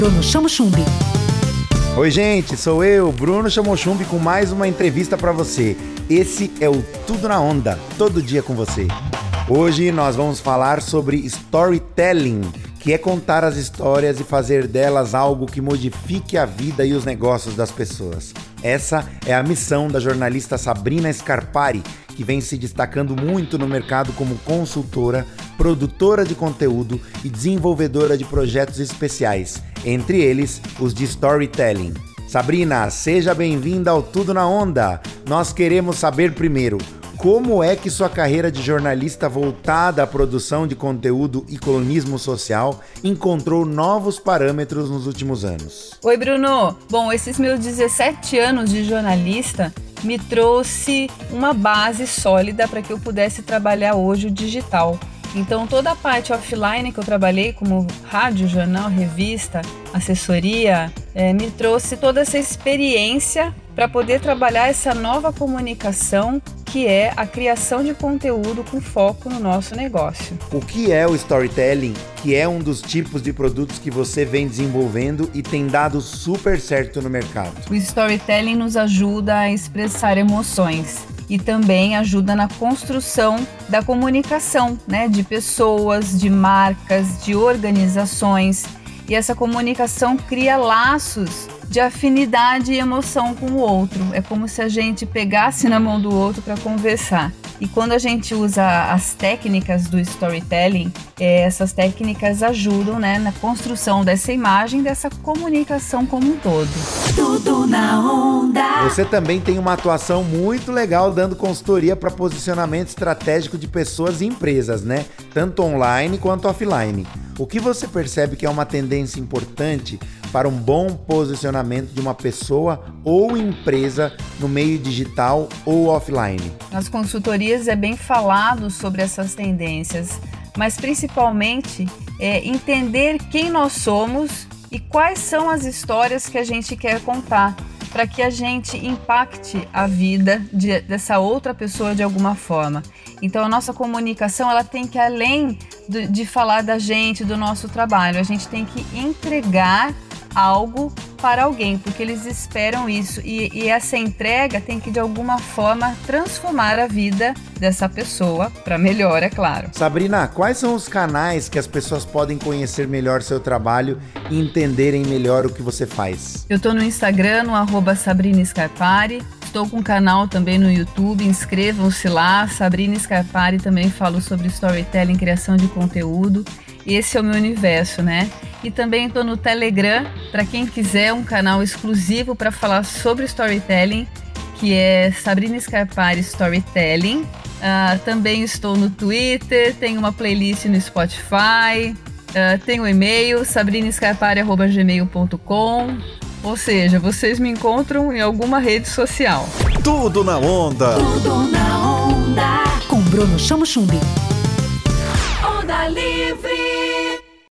Bruno Chamo Chumbi. Oi, gente, sou eu, Bruno Chamochumbi, com mais uma entrevista para você. Esse é o Tudo na Onda, todo dia com você. Hoje nós vamos falar sobre storytelling, que é contar as histórias e fazer delas algo que modifique a vida e os negócios das pessoas. Essa é a missão da jornalista Sabrina Scarpari, que vem se destacando muito no mercado como consultora, produtora de conteúdo e desenvolvedora de projetos especiais, entre eles os de storytelling. Sabrina, seja bem-vinda ao Tudo na Onda. Nós queremos saber primeiro como é que sua carreira de jornalista voltada à produção de conteúdo e colonismo social encontrou novos parâmetros nos últimos anos? Oi, Bruno. Bom, esses meus 17 anos de jornalista me trouxe uma base sólida para que eu pudesse trabalhar hoje o digital. Então, toda a parte offline que eu trabalhei, como rádio, jornal, revista, assessoria, é, me trouxe toda essa experiência para poder trabalhar essa nova comunicação que é a criação de conteúdo com foco no nosso negócio. O que é o storytelling, que é um dos tipos de produtos que você vem desenvolvendo e tem dado super certo no mercado? O storytelling nos ajuda a expressar emoções e também ajuda na construção da comunicação, né, de pessoas, de marcas, de organizações. E essa comunicação cria laços de afinidade e emoção com o outro. É como se a gente pegasse na mão do outro para conversar. E quando a gente usa as técnicas do storytelling, é, essas técnicas ajudam né, na construção dessa imagem, dessa comunicação como um todo. Tudo na onda. Você também tem uma atuação muito legal dando consultoria para posicionamento estratégico de pessoas e empresas, né? Tanto online quanto offline. O que você percebe que é uma tendência importante para um bom posicionamento de uma pessoa ou empresa no meio digital ou offline? Nas consultorias é bem falado sobre essas tendências, mas principalmente é entender quem nós somos e quais são as histórias que a gente quer contar para que a gente impacte a vida de, dessa outra pessoa de alguma forma. Então a nossa comunicação ela tem que além de, de falar da gente, do nosso trabalho, a gente tem que entregar algo para alguém, porque eles esperam isso e, e, essa entrega tem que de alguma forma transformar a vida dessa pessoa para melhor, é claro. Sabrina, quais são os canais que as pessoas podem conhecer melhor seu trabalho e entenderem melhor o que você faz? Eu estou no Instagram, no arroba Sabrina Scarpari. Estou com um canal também no YouTube, inscrevam-se lá. Sabrina Scarpari também falo sobre storytelling, criação de conteúdo. Esse é o meu universo, né? E também estou no Telegram, para quem quiser um canal exclusivo para falar sobre storytelling, que é Sabrina Scarpari Storytelling. Uh, também estou no Twitter, tenho uma playlist no Spotify, uh, tenho um e-mail, sabrinescarpari.gmail.com. Ou seja, vocês me encontram em alguma rede social. Tudo na onda! Tudo na onda. Com Bruno Chamo Chumbi. Livre.